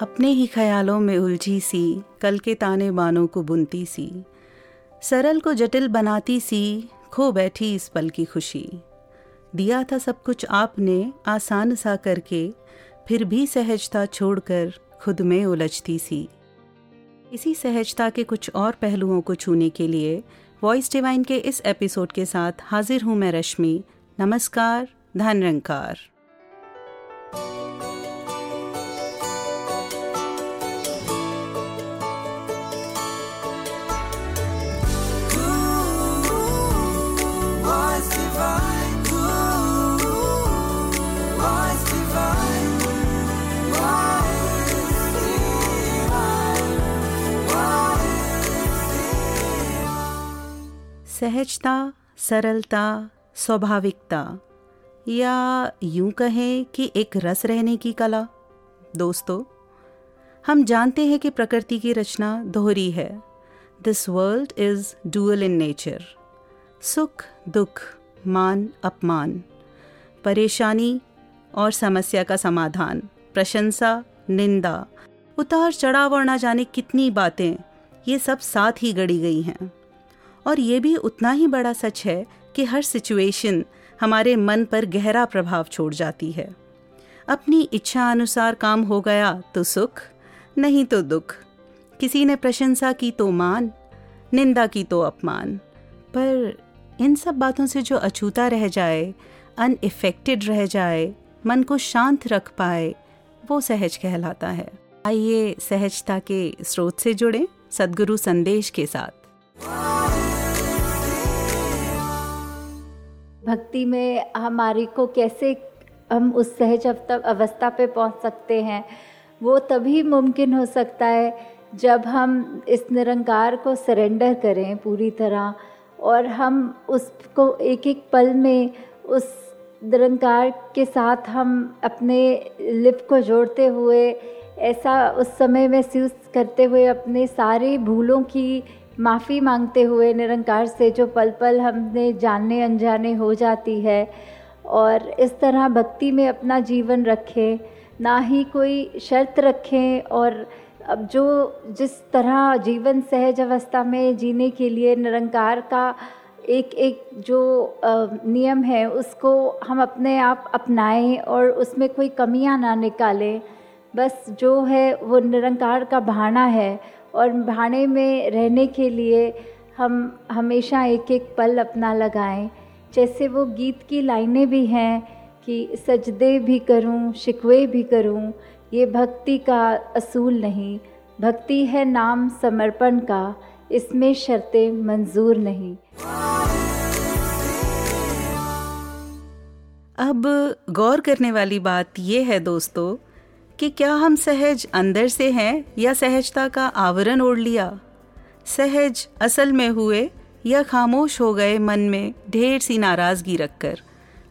अपने ही ख्यालों में उलझी सी, कल के ताने बानों को बुनती सी। सरल को जटिल बनाती सी, खो बैठी इस पल की खुशी। दिया था सब कुछ आपने, आसान सा करके, फिर भी सहजता छोड़कर खुद में उलझती सी। इसी सहजता के कुछ और पहलुओं को छूने के लिए वॉइस डिवाइन के इस एपिसोड के साथ हाजिर हूँ मैं रश्मि। नमस्कार धन रंकार सहजता, सरलता, स्वाभाविकता। या यूँ कहें कि एक रस रहने की कला। दोस्तों, हम जानते हैं कि प्रकृति की रचना दोहरी है। This world is dual in nature सुख, दुख, मान, अपमान, परेशानी और समस्या का समाधान, प्रशंसा, निंदा। उतार चढ़ाव और ना जाने कितनी बातें, ये सब साथ ही गढ़ी गई हैं। और ये भी उतना ही बड़ा सच है कि हर सिचुएशन हमारे मन पर गहरा प्रभाव छोड़ जाती है। अपनी इच्छा अनुसार काम हो गया तो सुख, नहीं तो दुख। किसी ने प्रशंसा की तो मान, निंदा की तो अपमान। पर इन सब बातों से जो अछूता रह जाए अनइफेक्टेड रह जाए, मन को शांत रख पाए, वो सहज कहलाता है। आइए सहजता के स्रोत से जुड़े, सदगुरु संदेश के साथ। भक्ति में हमारी को कैसे हम उस सहज अवस्था पे पहुँच सकते हैं, वो तभी मुमकिन हो सकता है जब हम इस निरंकार को सरेंडर करें पूरी तरह और हम उसको एक एक पल में उस निरंकार के साथ हम अपने लिप को जोड़ते हुए, ऐसा उस समय में महसूस करते हुए अपने सारे भूलों की माफ़ी मांगते हुए निरंकार से जो पल पल हमने जानने अनजाने हो जाती है और इस तरह भक्ति में अपना जीवन रखें, ना ही कोई शर्त रखें और अब जो जिस तरह जीवन सहज अवस्था में जीने के लिए निरंकार का एक एक जो नियम है, उसको हम अपने आप अपनाएँ और उसमें कोई कमियाँ ना निकालें। बस जो है वो निरंकार का भाना है और भाने में रहने के लिए हम हमेशा एक एक पल अपना लगाएँ। जैसे वो गीत की लाइनें भी हैं कि सजदे भी करूँ, शिकवे भी करूँ, ये भक्ति का असूल नहीं। भक्ति है नाम समर्पण का, इसमें शर्तें मंजूर नहीं। अब गौर करने वाली बात यह है दोस्तों कि क्या हम सहज अंदर से हैं या सहजता का आवरण ओढ़ लिया? सहज असल में हुए या खामोश हो गए मन में ढेर सी नाराज़गी रखकर?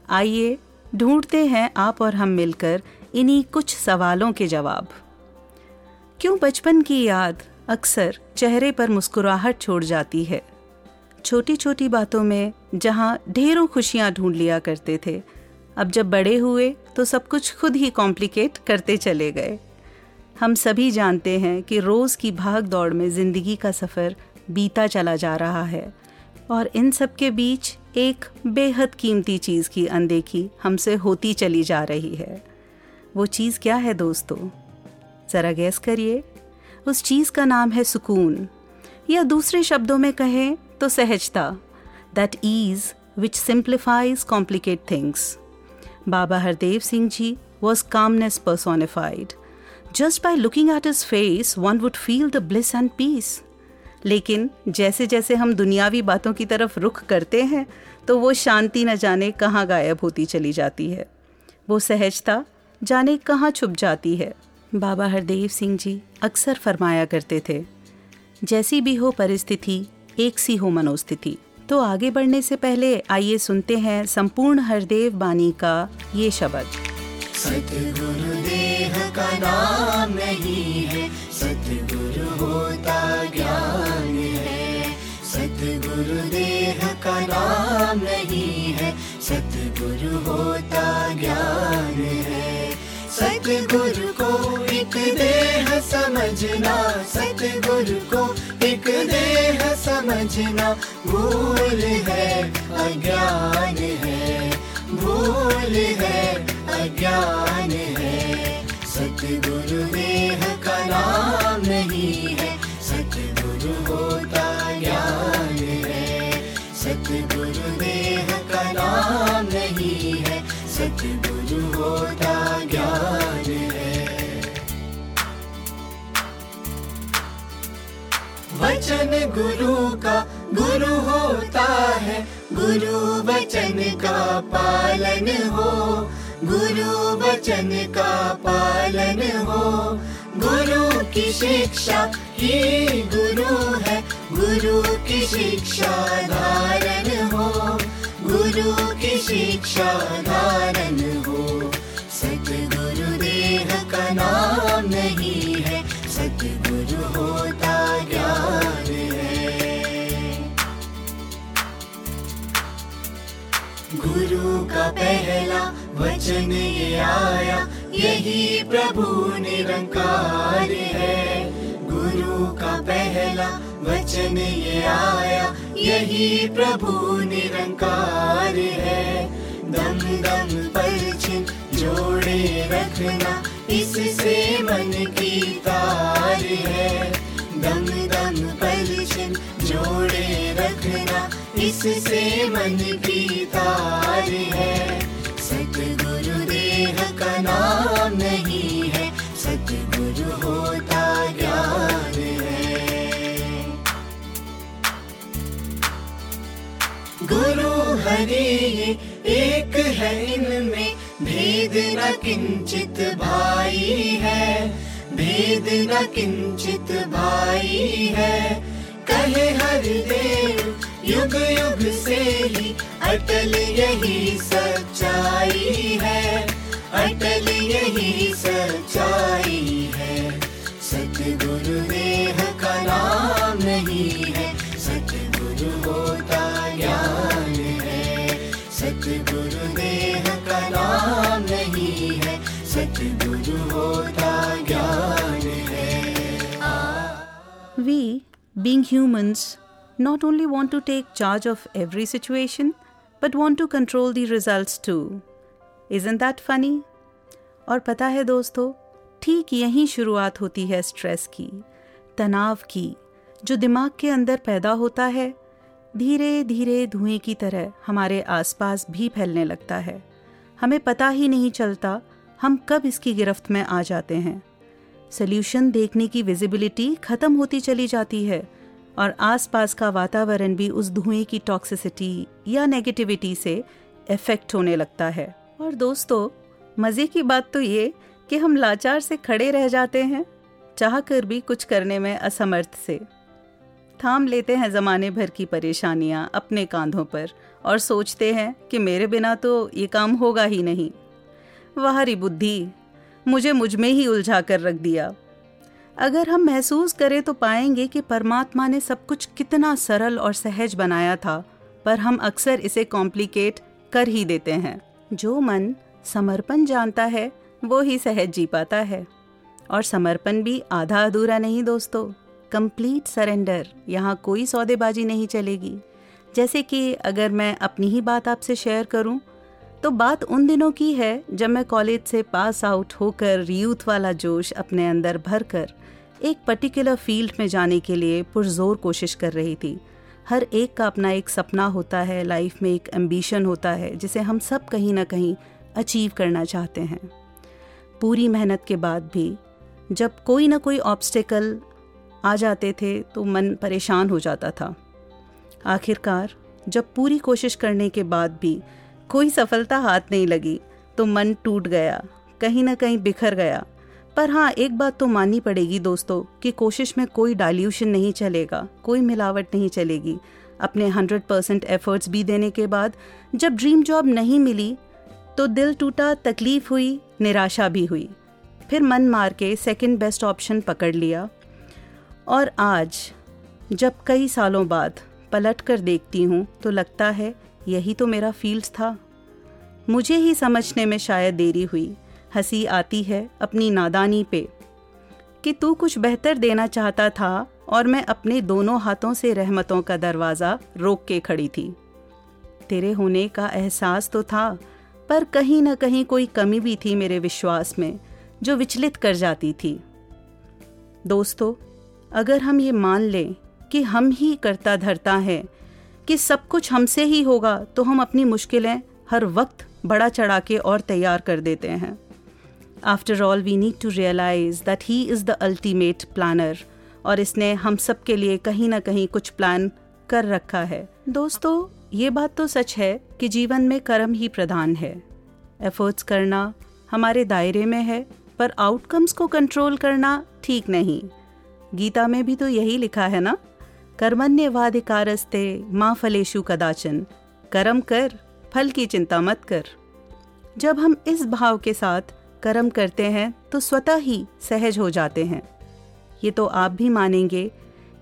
आइए ढूंढते हैं आप और हम मिलकर इन्हीं कुछ सवालों के जवाब। क्यों बचपन की याद अक्सर चेहरे पर मुस्कुराहट छोड़ जाती है? छोटी छोटी बातों में जहाँ ढेरों खुशियाँ ढूंढ लिया करते थे अब जब बड़े हुए तो सब कुछ खुद ही कॉम्प्लिकेट करते चले गए। हम सभी जानते हैं कि रोज़ की भाग दौड़ में ज़िंदगी का सफ़र बीता चला जा रहा है, और इन सब के बीच एक बेहद कीमती चीज़ की अनदेखी हमसे होती चली जा रही है। वो चीज़ क्या है दोस्तों? ज़रा गैस करिए। उस चीज़ का नाम है सुकून, या दूसरे शब्दों में कहें तो सहजता that is which simplifies complicate things Baba Hardev Singh Ji was calmness personified. Just by looking at his face, one would feel the bliss and peace. लेकिन जैसे जैसे हम दुनियावी बातों की तरफ़ रुख करते हैं तो वो शांति न जाने कहाँ गायब होती चली जाती है वो सहजता जाने कहाँ छुप जाती है बाबा हरदेव सिंह जी अक्सर फरमाया करते थे जैसी भी हो परिस्थिति एक सी हो मनोस्थिति तो आगे बढ़ने से पहले आइए सुनते हैं संपूर्ण हरदेव बानी का ये शब्द। सतगुरु का नाम नहीं है, सतगुरु होता ज्ञान है। का नाम नहीं है, सतगुरु होता ज्ञान है। सतगुरु को एक देह समझना, सतगुरु को एक देह समझना, भूल है, अज्ञान है। भूल है, अज्ञान है। सतगुरु देह का नाम नहीं है। वचन गुरु का गुरु होता है। गुरु वचन का पालन हो। गुरु वचन का पालन हो। गुरु की शिक्षा ही गुरु है। गुरु की शिक्षा धारण हो। गुरु की शिक्षा धारण हो। सतगुरु देह का नाम नहीं गुरु का पहला वचन ये आया, यही प्रभु निरंकार है। गुरु का पहला वचन ये आया, यही प्रभु निरंकार है। दम दम पलछिन जोड़े रखना, इससे मन की तार है। दम दम पलछिन जोड़े रखना इससे मन की तार है। सतगुरु देह का नाम नहीं है। सतगुरु होता ज्ञान है। गुरु हरि एक है इनमें। भेद न किंचित भाई है। भेद न किंचित भाई है। कहे हर देव युग युग से ही अटल यही सच्चाई है। अटल यही सच्चाई है। सतगुरु देह का नाम नहीं है। सतगुरु होता ज्ञान है। सतगुरु देह का नाम नहीं है। सतगुरु होता ज्ञान है। We, being humans, not only want to take charge of every situation, but want to control the results too. Isn't that funny? और पता है दोस्तों ठीक यहीं शुरुआत होती है स्ट्रेस की तनाव की जो दिमाग के अंदर पैदा होता है धीरे धीरे धुएँ की तरह हमारे आसपास भी फैलने लगता है हमें पता ही नहीं चलता हम कब इसकी गिरफ्त में आ जाते हैं सोल्यूशन देखने की विजिबिलिटी खत्म होती चली जाती है और आसपास का वातावरण भी उस धुएँ की टॉक्सिसिटी या नेगेटिविटी से इफ़ेक्ट होने लगता है। और दोस्तों, मज़े की बात तो ये कि हम लाचार से खड़े रह जाते हैं चाह कर भी कुछ करने में असमर्थ से। थाम लेते हैं ज़माने भर की परेशानियाँ अपने कांधों पर और सोचते हैं कि मेरे बिना तो ये काम होगा ही नहीं। वाहरी बुद्धि, मुझे मुझमें ही उलझा कर रख दिया। अगर हम महसूस करें तो पाएँगे कि परमात्मा ने सब कुछ कितना सरल और सहज बनाया था, पर हम अक्सर इसे कॉम्प्लिकेट कर ही देते हैं। जो मन समर्पण जानता है, वो ही सहज जी पाता है। और समर्पण भी आधा अधूरा नहीं दोस्तों। कंप्लीट सरेंडर यहाँ कोई सौदेबाजी नहीं चलेगी। जैसे कि अगर मैं अपनी ही बात आपसे शेयर करूँ तो बात उन दिनों की है, जब मैं कॉलेज से पास आउट होकर यूथ वाला जोश अपने अंदर भर कर एक पर्टिकुलर फ़ील्ड में जाने के लिए पुरजोर कोशिश कर रही थी। हर एक का अपना एक सपना होता है लाइफ में एक एम्बिशन होता है, जिसे हम सब कहीं ना कहीं अचीव करना चाहते हैं। पूरी मेहनत के बाद भी, जब कोई ना कोई ऑब्स्टिकल आ जाते थे तो मन परेशान हो जाता था। आखिरकार, जब पूरी कोशिश करने के बाद भी कोई सफलता हाथ नहीं लगी तो मन टूट गया, कहीं ना कहीं बिखर गया। पर हाँ एक बात तो माननी पड़ेगी दोस्तों, कि कोशिश में कोई डाइल्यूशन नहीं चलेगा, कोई मिलावट नहीं चलेगी। अपने हंड्रेड परसेंट एफर्ट्स भी देने के बाद, जब ड्रीम जॉब नहीं मिली तो दिल टूटा, तकलीफ़ हुई, निराशा भी हुई। फिर मन मार के सेकंड बेस्ट ऑप्शन पकड़ लिया। और आज, जब कई सालों बाद पलट कर देखती हूँ तो लगता है, यही तो मेरा फ़ील्ड था। मुझे ही समझने में शायद देरी हुई। हँसी आती है अपनी नादानी पे। कि तू कुछ बेहतर देना चाहता था और मैं अपने दोनों हाथों से रहमतों का दरवाज़ा रोक के खड़ी थी। तेरे होने का एहसास तो था, पर कहीं ना कहीं कोई कमी भी थी मेरे विश्वास में, जो विचलित कर जाती थी। दोस्तों, अगर हम ये मान लें कि हम ही करता धरता है, कि सब कुछ हमसे ही होगा तो हम अपनी मुश्किलें हर वक्त बड़ा चढ़ा के और तैयार कर देते हैं। After all we need to realize that he is the ultimate planner और इसने हम सब के लिए कहीं ना कहीं कुछ प्लान कर रखा है। दोस्तों, ये बात तो सच है कि जीवन में कर्म ही प्रधान है। एफर्ट्स करना हमारे दायरे में है, पर आउटकम्स को कंट्रोल करना ठीक नहीं। गीता में भी तो यही लिखा है ना? कर्मण्यवाधिकारस्ते माँ फलेशु कदाचन। कर्म कर, फल की चिंता मत कर। जब हम इस भाव के साथ कर्म करते हैं तो स्वतः ही सहज हो जाते हैं। ये तो आप भी मानेंगे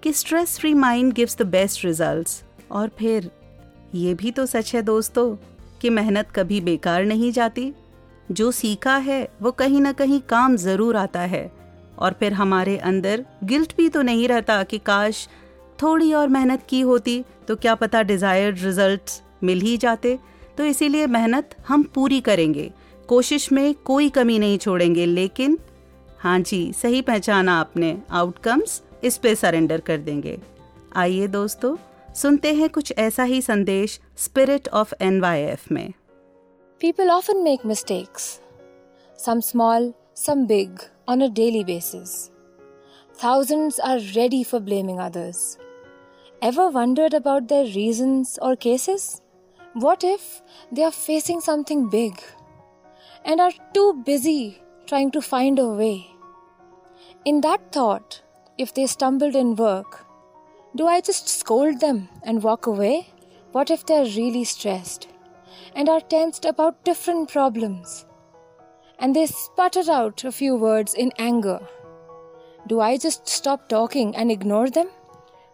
कि stress free mind gives the best results और फिर, ये भी तो सच है दोस्तों, कि मेहनत कभी बेकार नहीं जाती। जो सीखा है, वो कहीं ना कहीं काम ज़रूर आता है। और फिर हमारे अंदर गिल्ट भी तो नहीं रहता कि काश थोड़ी और मेहनत की होती तो क्या पता डिज़ायर्ड रिजल्ट्स मिल ही जाते। तो इसीलिए मेहनत हम पूरी करेंगे। कोशिश में कोई कमी नहीं छोड़ेंगे, लेकिन हाँ जी, सही पहचाना आपने। आउटकम्स इस पे सरेंडर कर देंगे। आइए दोस्तों, सुनते हैं कुछ ऐसा ही संदेश स्पिरिट ऑफ़ एन में। People often make mistakes some small some big on a daily basis thousands are ready for blaming others ever wondered about their reasons और cases what if they are facing something big and are too busy trying to find a way? In that thought, if they stumbled in work, do I just scold them and walk away? What if they're really stressed and are tensed about different problems? And they sputter out a few words in anger. Do I just stop talking and ignore them?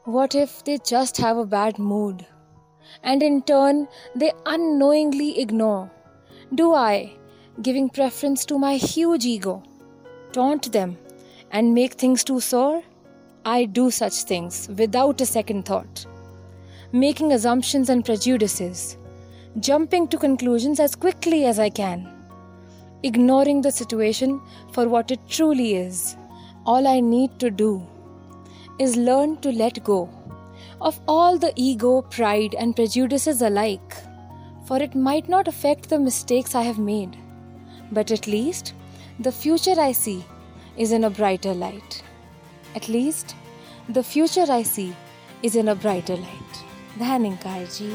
What if they just have a bad mood? And in turn, they unknowingly ignore. Do I, giving preference to my huge ego, taunt them and make things too sore? I do such things without a second thought, making assumptions and prejudices, jumping to conclusions as quickly as I can, ignoring the situation for what it truly is. All I need to do is learn to let go of all the ego, pride, and prejudices alike, for it might not affect the mistakes I have made, but at least the future I see is in a brighter light. At least the future I see is in a brighter light. Dhaninkar ji.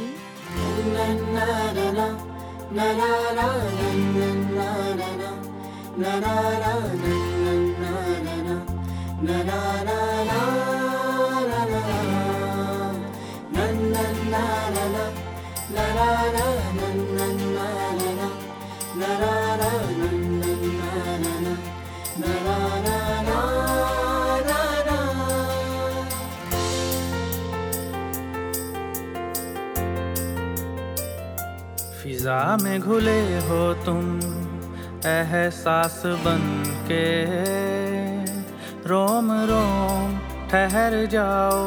फिजा में घुले हो तुम, एहसास बन के रोम रोम, ठहर जाओ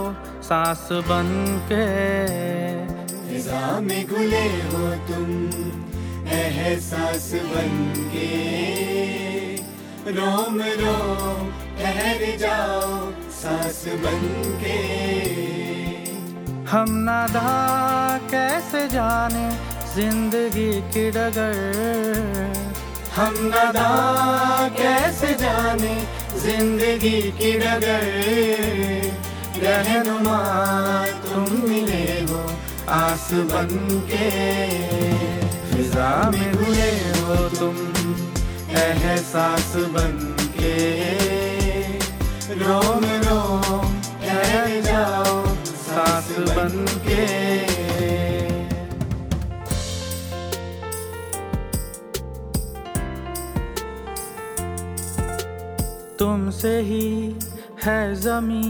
सांस बन के फिजा में घुले हो तुम एहसास बन के रोम रोम ठहर जाओ सांस बन के हम नादा कैसे जाने ज़िंदगी की डगर? हम नदा कैसे जाने ज़िंदगी की डगर? रहनुमा तुम मिले हो आस बन के फिजा में घुले हो तुम एहसास बन के रोम रोम, ठहर जाओ, सास बन के तुमसे ही है जमी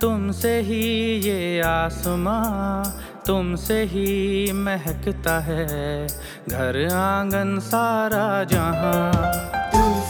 तुमसे ही ये आसमां। तुमसे ही महकता है घर आँगन सारा जहाँ।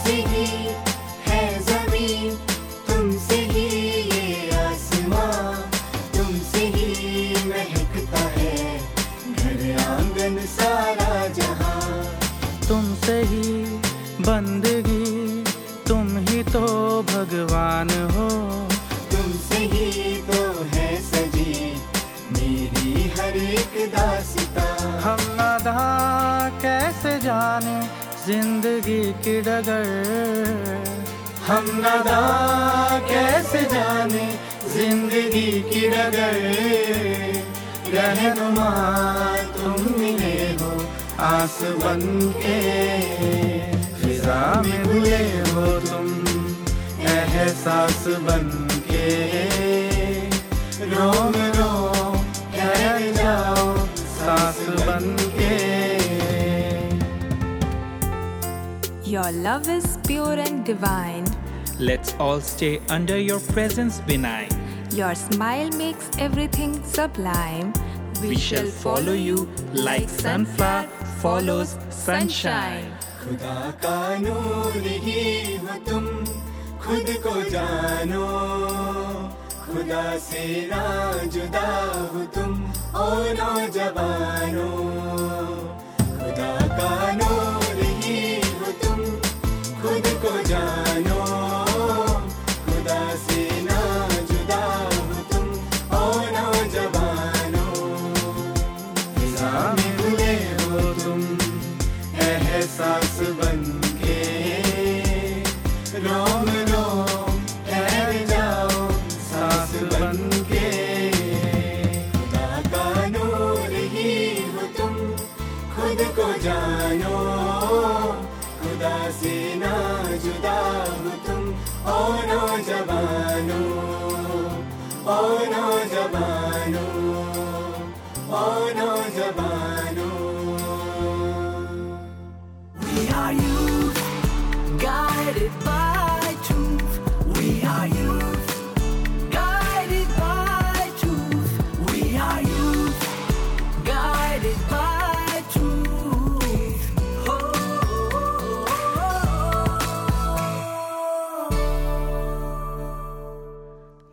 all stay under your presence benign. Your smile makes everything sublime. We shall follow you like sunflower follows sunshine. खुदा का नूर ही हो तुम खुद को जानो खुदा से ना जुदा हो तुम ओ नौजवानो खुदा का नूर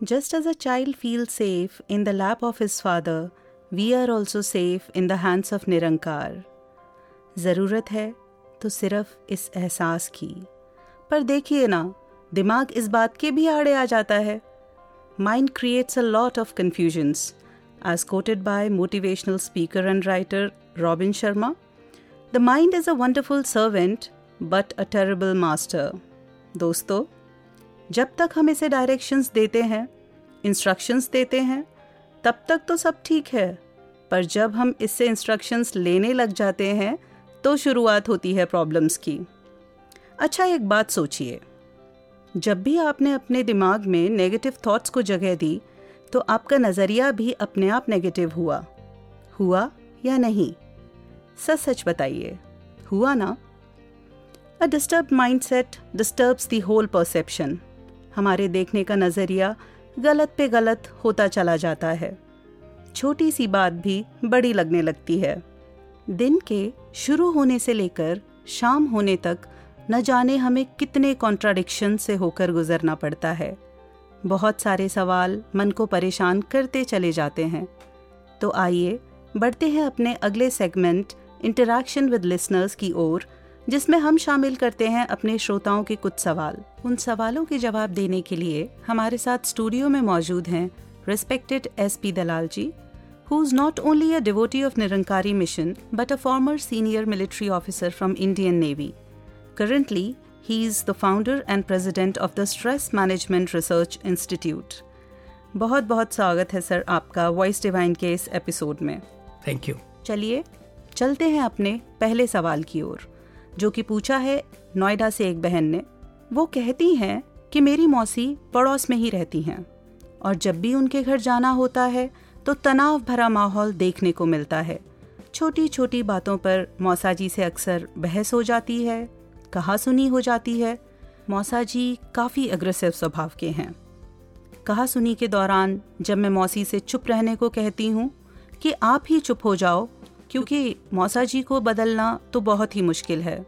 Just as a child feels safe in the lap of his father, we are also safe in the hands of निरंकार ज़रूरत है तो सिर्फ़ इस एहसास की पर देखिए ना दिमाग इस बात के भी आड़े आ जाता है mind creates a lot of confusions as quoted by motivational speaker and writer Robin Sharma. The mind is a wonderful servant but a terrible master. दोस्तों जब तक हम इसे डायरेक्शंस देते हैं इंस्ट्रक्शंस देते हैं, तब तक तो सब ठीक है। पर जब हम इससे इंस्ट्रक्शंस लेने लग जाते हैं तो शुरुआत होती है प्रॉब्लम्स की। अच्छा एक बात सोचिए। जब भी आपने अपने दिमाग में नेगेटिव थॉट्स को जगह दी तो आपका नज़रिया भी अपने आप नेगेटिव हुआ। हुआ या नहीं? सच सच बताइए। हुआ ना? A disturb mind set disturbs the whole perception हमारे देखने का नज़रिया गलत पे गलत होता चला जाता है। छोटी सी बात भी बड़ी लगने लगती है। दिन के शुरू होने से लेकर शाम होने तक न जाने हमें कितने कॉन्ट्राडिक्शन से होकर गुजरना पड़ता है। बहुत सारे सवाल मन को परेशान करते चले जाते हैं। तो आइए बढ़ते हैं अपने अगले सेगमेंट इंटरैक्शन विद लिसनर्स की ओर। जिसमें हम शामिल करते हैं अपने श्रोताओं के कुछ सवाल। उन सवालों के जवाब देने के लिए हमारे साथ स्टूडियो में मौजूद हैं respected S P Dalal ji who is not only a devotee of Nirankari mission but a former senior military officer from Indian Navy currently he is the founder and president of the stress management research institute बहुत बहुत स्वागत है sir आपका voice divine के इस episode में। Thank you चलिए चलते हैं अपने पहले सवाल की ओर। जो कि पूछा है नोएडा से एक बहन ने, वो कहती हैं कि मेरी मौसी पड़ोस में ही रहती हैं और जब भी उनके घर जाना होता है तो तनाव भरा माहौल देखने को मिलता है। छोटी छोटी बातों पर मौसा जी से अक्सर बहस हो जाती है कहा सुनी हो जाती है। मौसा जी काफ़ी अग्रेसिव स्वभाव के हैं। कहा सुनी के दौरान जब मैं मौसी से चुप रहने को कहती हूँ कि आप ही चुप हो जाओ क्योंकि मौसा जी को बदलना तो बहुत ही मुश्किल है।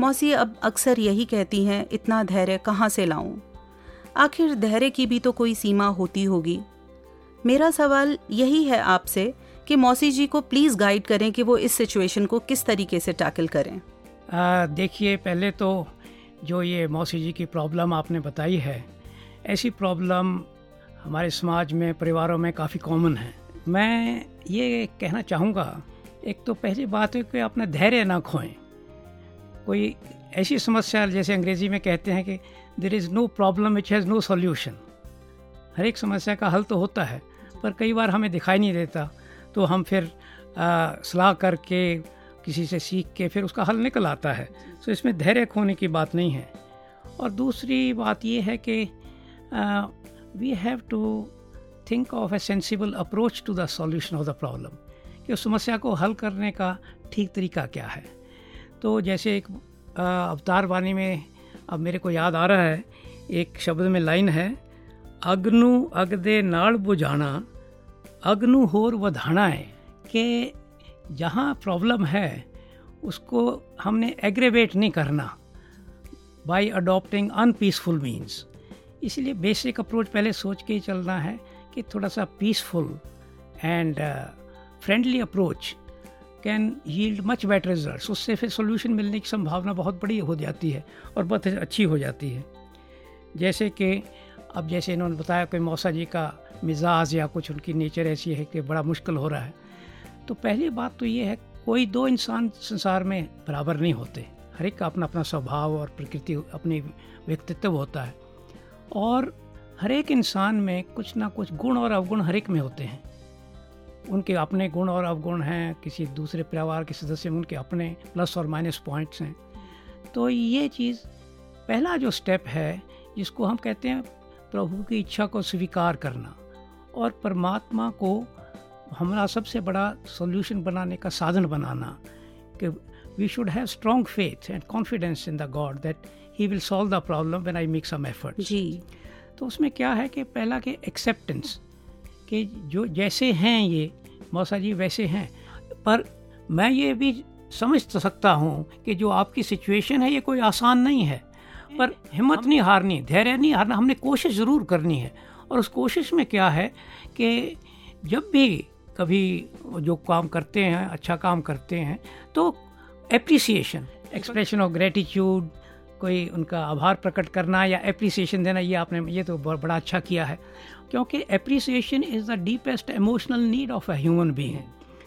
मौसी अब अक्सर यही कहती हैं, इतना धैर्य कहाँ से लाऊं? आखिर धैर्य की भी तो कोई सीमा होती होगी। मेरा सवाल यही है आपसे कि मौसी जी को प्लीज़ गाइड करें कि वो इस सिचुएशन को किस तरीके से टैकल करें। देखिए, पहले तो जो ये मौसी जी की प्रॉब्लम आपने बताई है, ऐसी प्रॉब्लम हमारे समाज में, परिवारों में काफ़ी कॉमन है। मैं ये कहना चाहूँगा, एक तो पहली बात है कि अपना धैर्य ना खोएँ। कोई ऐसी समस्या जैसे अंग्रेज़ी में कहते हैं कि there is no problem which has no solution हर एक समस्या का हल तो होता है, पर कई बार हमें दिखाई नहीं देता तो हम फिर सलाह करके, किसी से सीख के फिर उसका हल निकल आता है। तो इसमें धैर्य खोने की बात नहीं है। और दूसरी बात ये है कि we have to think of a sensible approach to the solution of the problem कि उस समस्या को हल करने का ठीक तरीका क्या है। तो जैसे एक अवतार वाणी में अब मेरे को याद आ रहा है, एक शब्द में लाइन है, अग्नु अगदे नाड़ बुझाना, अग्नु होर वधाना है कि जहाँ प्रॉब्लम है, उसको हमने एग्रेवेट नहीं करना बाय अडॉप्टिंग अनपीसफुल मीन्स इसलिए बेसिक अप्रोच पहले सोच के ही चलना है कि थोड़ा सा peaceful and friendly approach can yield much better result उससे फिर सोल्यूशन मिलने की संभावना बहुत बड़ी हो जाती है और बहुत अच्छी हो जाती है। जैसे कि अब जैसे इन्होंने बताया कि मौसा जी का मिजाज या कुछ उनकी नेचर ऐसी है कि बड़ा मुश्किल हो रहा है। तो पहली बात तो ये है, कोई दो इंसान संसार में बराबर नहीं होते। हर एक का अपना अपना स्वभाव और प्रकृति, अपनी व्यक्तित्व होता है। और हर एक इंसान में कुछ ना कुछ गुण और अवगुण हर एक में होते हैं। उनके अपने गुण और अवगुण हैं, किसी दूसरे परिवार के सदस्य में उनके अपने प्लस और माइनस पॉइंट्स हैं। तो ये चीज़ पहला जो स्टेप है, जिसको हम कहते हैं प्रभु की इच्छा को स्वीकार करना और परमात्मा को हमारा सबसे बड़ा सोल्यूशन बनाने का साधन बनाना कि we should have strong faith and confidence in the God that he will solve the problem when I make some effort जी। तो उसमें क्या है कि पहला कि एक्सेप्टेंस कि जो जैसे हैं ये, मौसा जी वैसे हैं। पर मैं ये भी समझ तो सकता हूँ कि जो आपकी सिचुएशन है, ये कोई आसान नहीं है। पर हिम्मत नहीं हारनी, धैर्य नहीं हारना, हमने कोशिश ज़रूर करनी है। और उस कोशिश में क्या है कि जब भी कभी जो काम करते हैं अच्छा काम करते हैं तो एप्रिसिएशन एक्सप्रेशन ऑफ़ ग्रेटिट्यूड कोई उनका आभार प्रकट करना या अप्रिसिएशन देना, ये आपने, ये तो बड़ा अच्छा किया है। क्योंकि appreciation is the deepest emotional need of a human being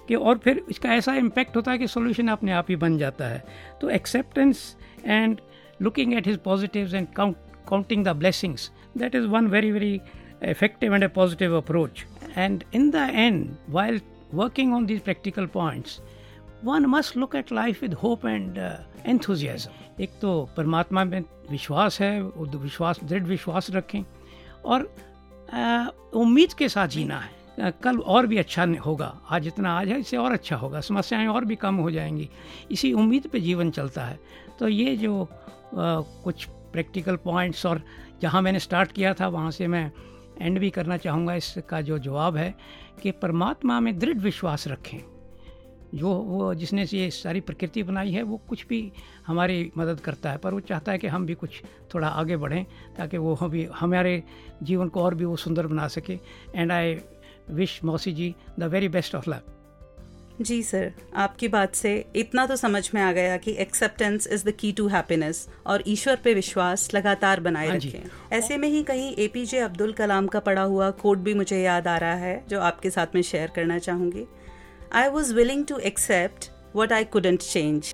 कि और फिर इसका ऐसा इम्पैक्ट होता है कि सोल्यूशन अपने आप ही बन जाता है। तो acceptance and looking at his positive and counting the blessings that is one very very effective and a positive approach and in the end while working on these practical points one must look at life with hope and enthusiasm. एक तो परमात्मा में विश्वास है विश्वास दृढ़ विश्वास रखें और उम्मीद के साथ जीना है। कल और भी अच्छा होगा आज जितना आज है इससे और अच्छा होगा समस्याएँ और भी कम हो जाएँगी। इसी उम्मीद पे जीवन चलता है। तो ये जो आ, कुछ प्रैक्टिकल पॉइंट्स और जहाँ मैंने स्टार्ट किया था वहाँ से मैं एंड भी करना चाहूँगा इसका जो जवाब है कि परमात्मा में दृढ़ विश्वास रखें। जो वो जिसने ये सारी प्रकृति बनाई है वो कुछ भी हमारी मदद करता है पर वो चाहता है कि हम भी कुछ थोड़ा आगे बढ़ें ताकि वो हम भी हमारे जीवन को और भी वो सुंदर बना सके। एंड आई विश मौसी जी the very best of luck ji sir आपकी बात से इतना तो समझ में आ गया कि acceptance is the key to happiness और ईश्वर पे विश्वास लगातार बनाए हाँ रखें। ऐसे में ही कहीं एपीजे अब्दुल कलाम का पढ़ा हुआ कोड भी मुझे याद आ रहा है जो आपके साथ में शेयर करना चाहूँगी। I was willing to accept what I couldn't change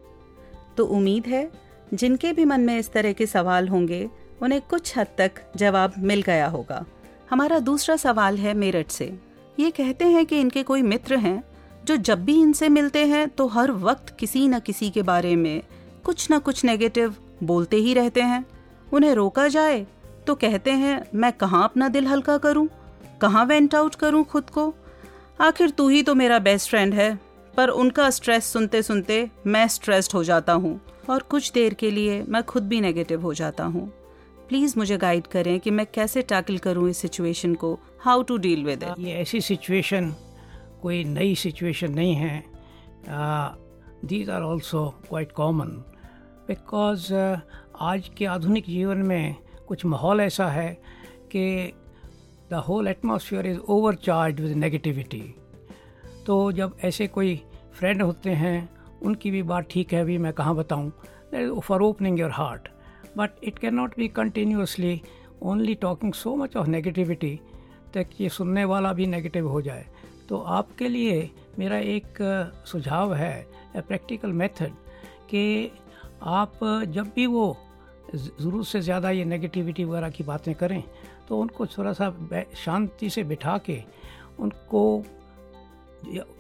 तो उम्मीद है, जिनके भी मन में इस तरह के सवाल होंगे, उन्हें कुछ हद तक जवाब मिल गया होगा। हमारा दूसरा सवाल है मेरठ से। ये कहते हैं कि इनके कोई मित्र हैं, जो जब भी इनसे मिलते हैं तो हर वक्त किसी न किसी के बारे में कुछ न कुछ नेगेटिव बोलते ही रहते हैं। उन्हें रोका जाए तो कहते हैं, मैं कहाँ अपना दिल हल्का करूँ? कहाँ वेंट आउट करूँ खुद को? आखिर तू ही तो मेरा बेस्ट फ्रेंड है। पर उनका स्ट्रेस सुनते सुनते मैं स्ट्रेस्ड हो जाता हूँ। और कुछ देर के लिए मैं खुद भी नेगेटिव हो जाता हूँ। प्लीज़ मुझे गाइड करें कि मैं कैसे टैकल करूँ इस सिचुएशन को। How to deal with it ये ऐसी सिचुएशन कोई नई सिचुएशन नहीं है। These are also quite common because आज के आधुनिक जीवन में कुछ माहौल ऐसा है कि the whole atmosphere is over charge with negativity तो जब ऐसे कोई फ्रेंड होते हैं, उनकी भी बात ठीक है, अभी मैं कहाँ बताऊँ? For opening your heart but it can not be continuously only talking so much of negativity तक ये सुनने वाला भी नेगेटिव हो जाए। तो आपके लिए मेरा एक सुझाव है ए प्रैक्टिकल मेथड कि आप जब भी वो ज़रूरत से ज़्यादा ये नेगेटिविटी वगैरह की बातें करें तो उनको थोड़ा सा शांति से बिठा के उनको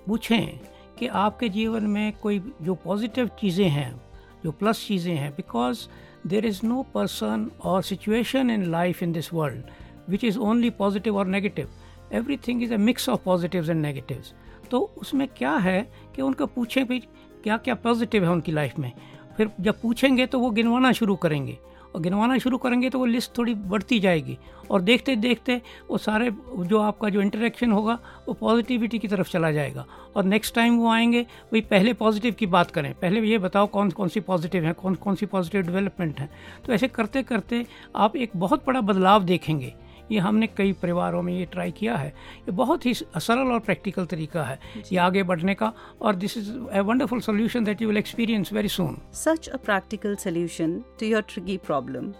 पूछें कि आपके जीवन में कोई जो पॉजिटिव चीज़ें हैं, जो प्लस चीज़ें हैं because there is no person और situation in life in this world which is only positive और negative everything is a mix of positive and negative तो उसमें क्या है कि उनको पूछें भाई क्या क्या पॉजिटिव है उनकी लाइफ में। फिर जब पूछेंगे तो वो गिनवाना शुरू करेंगे। गिनवाना शुरू करेंगे तो वो लिस्ट थोड़ी बढ़ती जाएगी। और देखते देखते वो सारे जो आपका जो इंटरेक्शन होगा, वो पॉजिटिविटी की तरफ़ चला जाएगा। और नेक्स्ट टाइम वो आएँगे वही पहले पॉजिटिव की बात करें। पहले ये बताओ कौन कौन सी पॉजिटिव है, कौन कौन सी पॉजिटिव डेवलपमेंट है। तो ऐसे करते करते आप एक बहुत बड़ा बदलाव देखेंगे। ये हमने कई परिवारों में ये ट्राई किया है। ये बहुत ही सरल और प्रैक्टिकल तरीका है ये आगे बढ़ने का और this is a wonderful solution that you will experience very soon such a practical solution to your tricky problem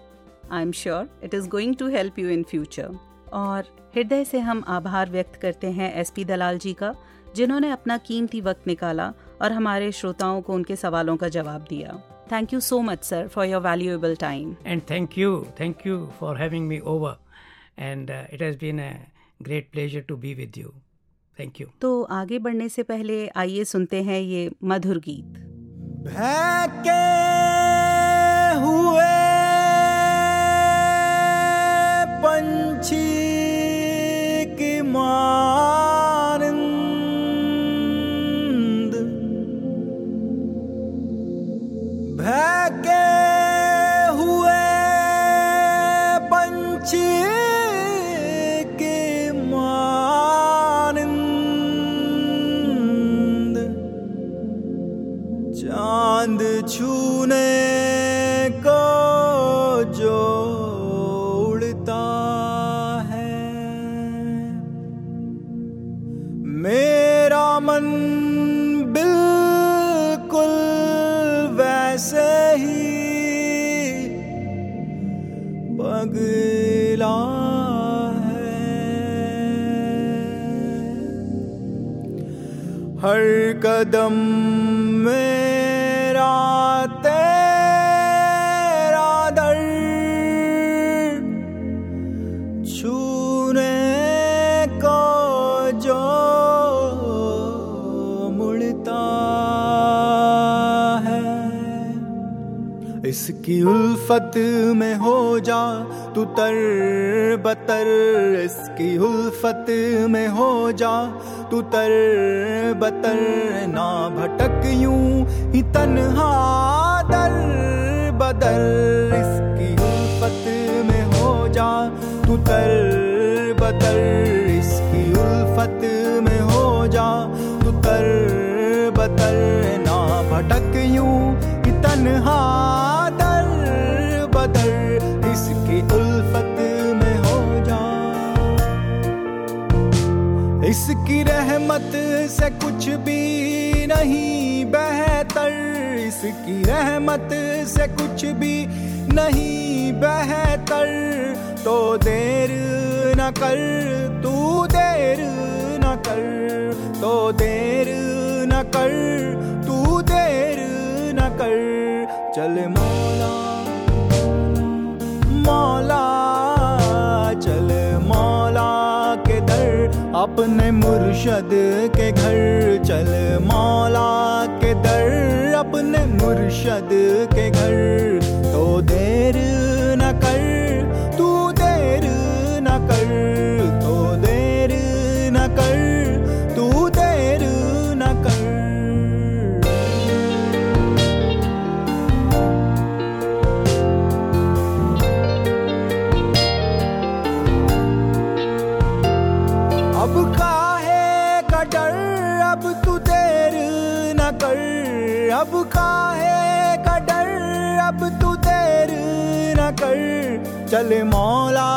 I am sure it is going to help you in future और हृदय से हम आभार व्यक्त करते हैं एस पी दलाल जी का जिन्होंने अपना कीमती वक्त निकाला और हमारे श्रोताओं को उनके सवालों का जवाब दिया। Thank you so much sir for your valuable time and thank you thank you for having me over and it has been a great pleasure to be with you thank you तो आगे बढ़ने से पहले आइए सुनते हैं ये मधुर गीत। भैके हुए पंछी की मानंद छूने को जो उड़ता है। मेरा मन बिल्कुल वैसे ही पगला हर कदम मेरा इसकी उल्फत में हो जा, तू तर बतर इसकी उल्फत में हो जा, तू तर बतर ना भटक यूँ ही तन्हा दर बदर इसकी उल्फत में हो जा, तू तर बतर इसकी उल्फत में हो जा, तू तर बतर ना भटक यूँ ही तन्हा इसकी रहमत से कुछ भी नहीं बेहतर। इसकी रहमत से कुछ भी नहीं बेहतर। तो देर न कर, तू देर न कर। तो देर न कर, तू देर न कर। चल मौला मौला। अपने मुर्शद के घर चल मौला के दर अपने मुर्शद के घर कर, चल मौला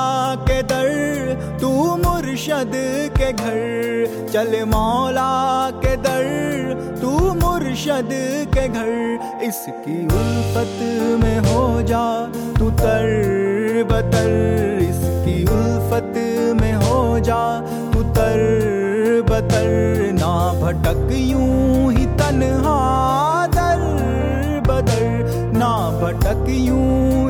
के दर, तू मुर्शद के घर। चल मौला के दर, तू मुर्शद के घर। इसकी उल्फत में हो जा तू तर बतर इसकी उल्फत में हो जा तू तर बतर ना भटक यूँ ही तन्हा दर बदर। ना भटक यूँ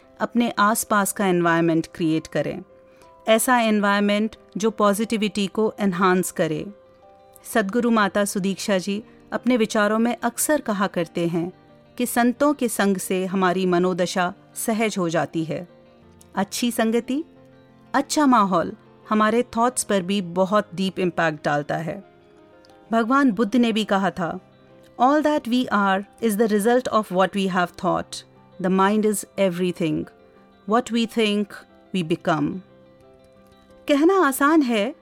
अपने आसपास का एनवायरनमेंट क्रिएट करें। ऐसा एनवायरनमेंट जो पॉजिटिविटी को एनहांस करे। सदगुरु माता सुदीक्षा जी अपने विचारों में अक्सर कहा करते हैं कि संतों के संग से हमारी मनोदशा सहज हो जाती है। अच्छी संगति अच्छा माहौल हमारे थॉट्स पर भी बहुत डीप इम्पैक्ट डालता है। भगवान बुद्ध ने भी कहा था all that we are is the result of what we have thought mind is everything what we think we become कहना आसान है,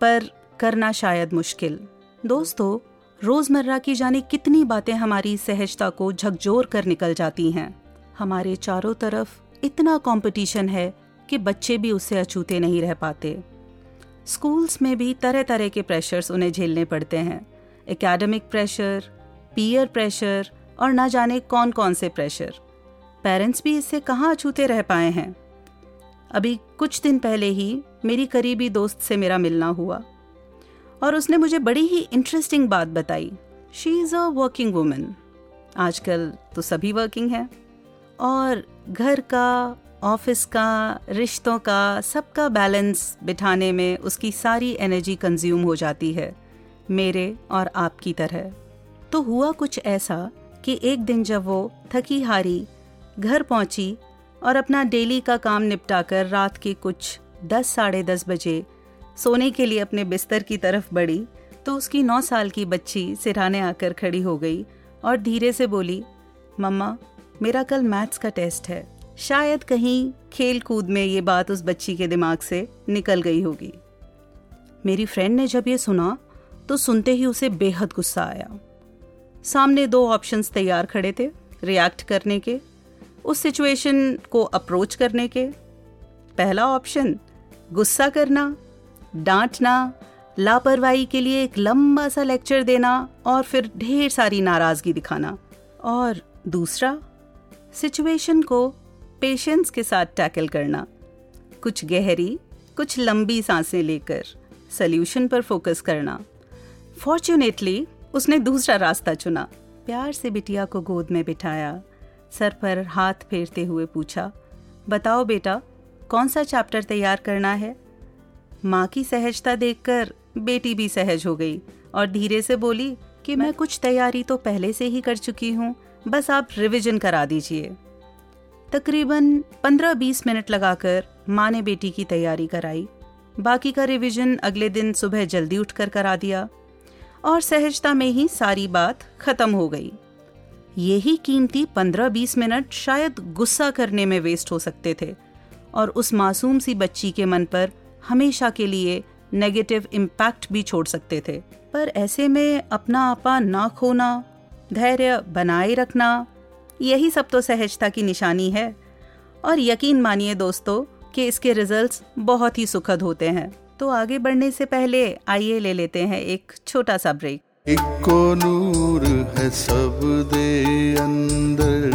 पर करना शायद मुश्किल। दोस्तों, रोज़मर्रा की जाने कितनी बातें हमारी सहजता को झकझोर कर निकल जाती हैं। हमारे चारों तरफ़ इतना कंपटीशन है कि बच्चे भी उससे अछूते नहीं रह पाते। स्कूल्स में भी तरह तरह के प्रेशर्स उन्हें झेलने पड़ते हैं। एकेडमिक प्रेशर पीयर प्रेशर और ना जाने कौन कौन से प्रेशर पेरेंट्स भी इससे कहाँ अछूते रह पाए हैं? अभी कुछ दिन पहले ही मेरी करीबी दोस्त से मेरा मिलना हुआ और उसने मुझे बड़ी ही इंटरेस्टिंग बात बताई। She is a working woman आजकल तो सभी वर्किंग हैं। और घर का ऑफ़िस का, रिश्तों का, सबका बैलेंस बिठाने में उसकी सारी एनर्जी कंज्यूम हो जाती है, मेरे और आपकी तरह। तो हुआ कुछ ऐसा कि एक दिन जब वो थकी हारी घर पहुँची और अपना डेली का काम निपटाकर रात के कुछ दस, साढ़े दस बजे सोने के लिए अपने बिस्तर की तरफ़ बढ़ी तो उसकी नौ साल की बच्ची सिराने आकर खड़ी हो गई और धीरे से बोली, मम्मा, मेरा कल मैथ्स का टेस्ट है। शायद कहीं खेल कूद में ये बात उस बच्ची के दिमाग से निकल गई होगी। मेरी फ्रेंड ने जब ये सुना तो सुनते ही उसे बेहद गुस्सा आया। सामने दो ऑप्शंस तैयार खड़े थे, रिएक्ट करने के उस सिचुएशन को अप्रोच करने के। पहला ऑप्शन गुस्सा करना, डांटना, लापरवाही के लिए एक लंबा सा लेक्चर देना और फिर ढेर सारी नाराज़गी दिखाना। और दूसरा सिचुएशन को पेशेंस के साथ टैकल करना। कुछ गहरी, कुछ लंबी साँसें लेकर सल्यूशन पर फोकस करना। फॉर्चुनेटली उसने दूसरा रास्ता चुना। प्यार से बिटिया को गोद में बिठाया। सर पर हाथ फेरते हुए पूछा, बताओ बेटा, कौन सा चैप्टर तैयार करना है? माँ की सहजता देखकर बेटी भी सहज हो गई और धीरे से बोली, कि मैं कुछ तैयारी तो पहले से ही कर चुकी हूँ, बस आप रिवीजन करा दीजिए। तकरीबन 15-20 मिनट लगाकर माँ ने बेटी की तैयारी कराई। बाकी का रिवीजन अगले दिन सुबह जल्दी उठकर करा दिया और सहजता में ही सारी बात खत्म हो गई। यही कीमती 15-20 मिनट शायद गुस्सा करने में वेस्ट हो सकते थे। और उस मासूम सी बच्ची के मन पर हमेशा के लिए नेगेटिव इम्पैक्ट भी छोड़ सकते थे। पर ऐसे में अपना आपा ना खोना, धैर्य बनाए रखना, यही सब तो सहजता की निशानी है। और यकीन मानिए दोस्तों कि इसके रिजल्ट्स बहुत ही सुखद होते हैं। तो आगे बढ़ने से पहले आइए ले लेते हैं एक छोटा सा ब्रेक इको नूर है सब दे अंदर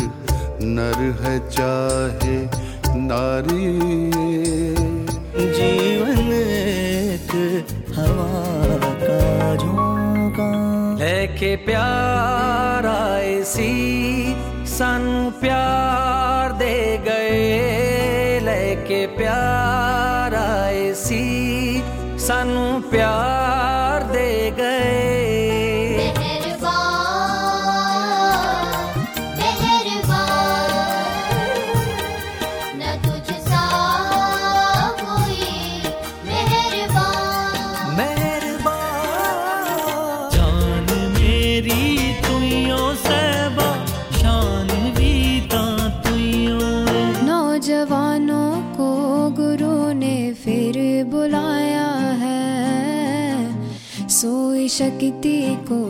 नर है चाहे नारी। जीवन एक हवा का झोंका। लेके प्यार आए सी सन प्यार दे गए। लेके प्यार आए सी सानू प्यार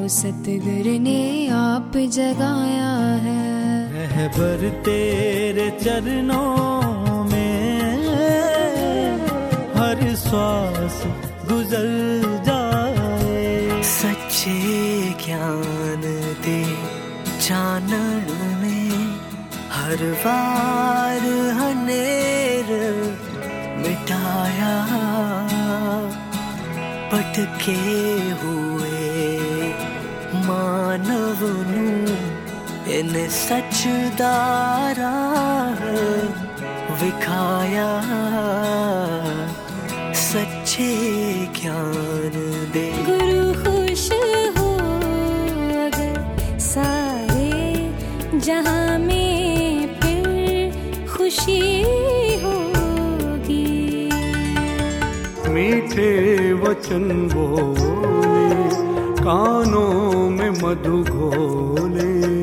सतगुर ने आप जगाया है। रहबर तेरे चरणों में हर श्वास गुजर जाए। सच्चे ज्ञान दे जानन में हर बार हनेर मिटाया। पटके इन सच दारा विखाया। सच्चे ज्ञान दे। गुरु खुश हो अगर सारे जहाँ में फिर खुशी होगी। मीठे वचन बोले कानों में मधु घोले।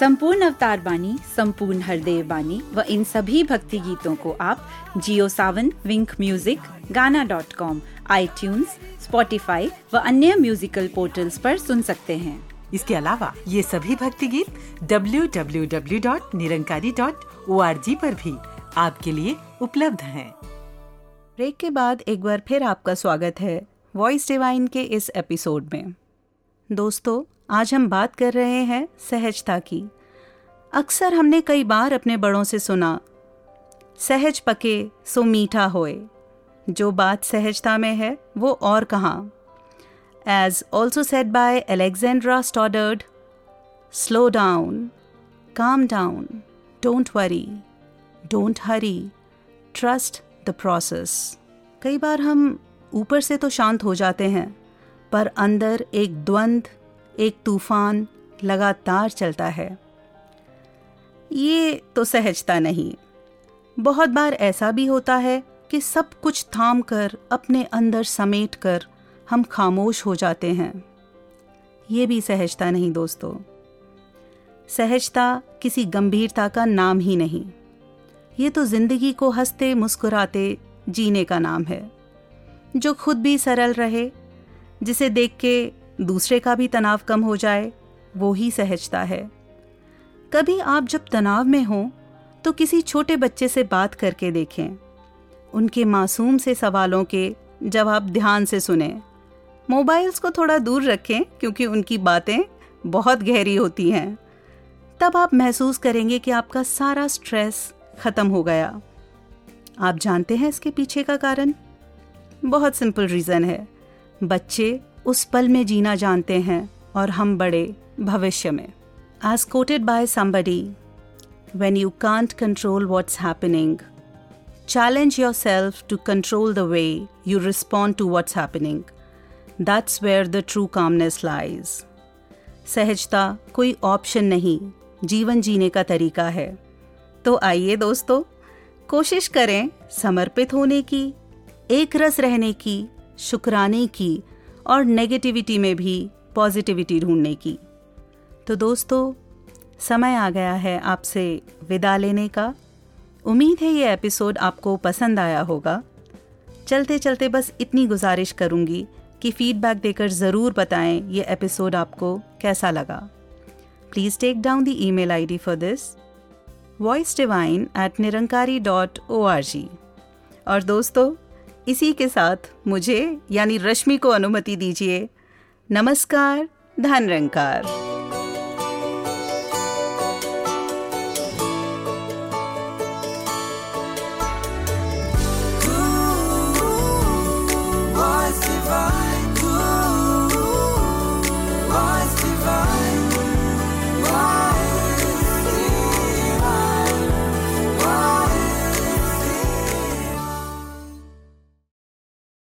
संपूर्ण अवतार बानी संपूर्ण हरदेव बानी व इन सभी भक्ति गीतों को आप Jio Saavn Wynk music Gaana dot com आई स्पॉटिफाई व अन्य म्यूजिकल पोर्टल्स पर सुन सकते हैं इसके अलावा ये सभी भक्ति गीत www.निरंकारी.org पर भी आपके लिए उपलब्ध हैं। ब्रेक के बाद एक बार फिर आपका स्वागत है वॉइस डिवाइन के इस एपिसोड में दोस्तों आज हम बात कर रहे हैं सहजता की। अक्सर हमने कई बार अपने बड़ों से सुना, सहज पके सो मीठा होए। जो बात सहजता में है, वो और कहाँ। As also said by Alexandra Stoddard slow down calm down don't worry don't hurry trust the process कई बार हम ऊपर से तो शांत हो जाते हैं, पर अंदर एक द्वंद्व एक तूफ़ान लगातार चलता है। ये तो सहजता नहीं। बहुत बार ऐसा भी होता है कि सब कुछ थाम कर अपने अंदर समेट कर हम खामोश हो जाते हैं। ये भी सहजता नहीं दोस्तों। सहजता किसी गंभीरता का नाम ही नहीं। ये तो ज़िंदगी को हँसते, मुस्कुराते, जीने का नाम है। जो खुद भी सरल रहे, जिसे देख के दूसरे का भी तनाव कम हो जाए, वो ही सहजता है। कभी आप जब तनाव में हो तो किसी छोटे बच्चे से बात करके देखें। उनके मासूम से सवालों के जवाब ध्यान से सुने। मोबाइल्स को थोड़ा दूर रखें, क्योंकि उनकी बातें बहुत गहरी होती हैं। तब आप महसूस करेंगे कि आपका सारा स्ट्रेस खत्म हो गया। आप जानते हैं इसके पीछे का कारण? बहुत सिंपल रीज़न है। बच्चे उस पल में जीना जानते हैं और हम बड़े भविष्य में। As quoted by somebody when you can't control what's happening challenge yourself to control the way you respond to what's happening that's where the true calmness lies सहजता कोई ऑप्शन नहीं, जीवन जीने का तरीका है। तो आइए दोस्तों, कोशिश करें समर्पित होने की, एक रस रहने की, शुक्राने की और नेगेटिविटी में भी पॉजिटिविटी ढूँढने की। तो दोस्तों, समय आ गया है आपसे विदा लेने का। उम्मीद है ये एपिसोड आपको पसंद आया होगा। चलते चलते बस इतनी गुजारिश करूँगी कि फीडबैक देकर ज़रूर बताएँ ये एपिसोड आपको कैसा लगा। Please take down the email ID for this voice divine at Nirankari dot O R G और दोस्तों इसी के साथ मुझे यानी रश्मि को अनुमति दीजिए। नमस्कार धन रंकार।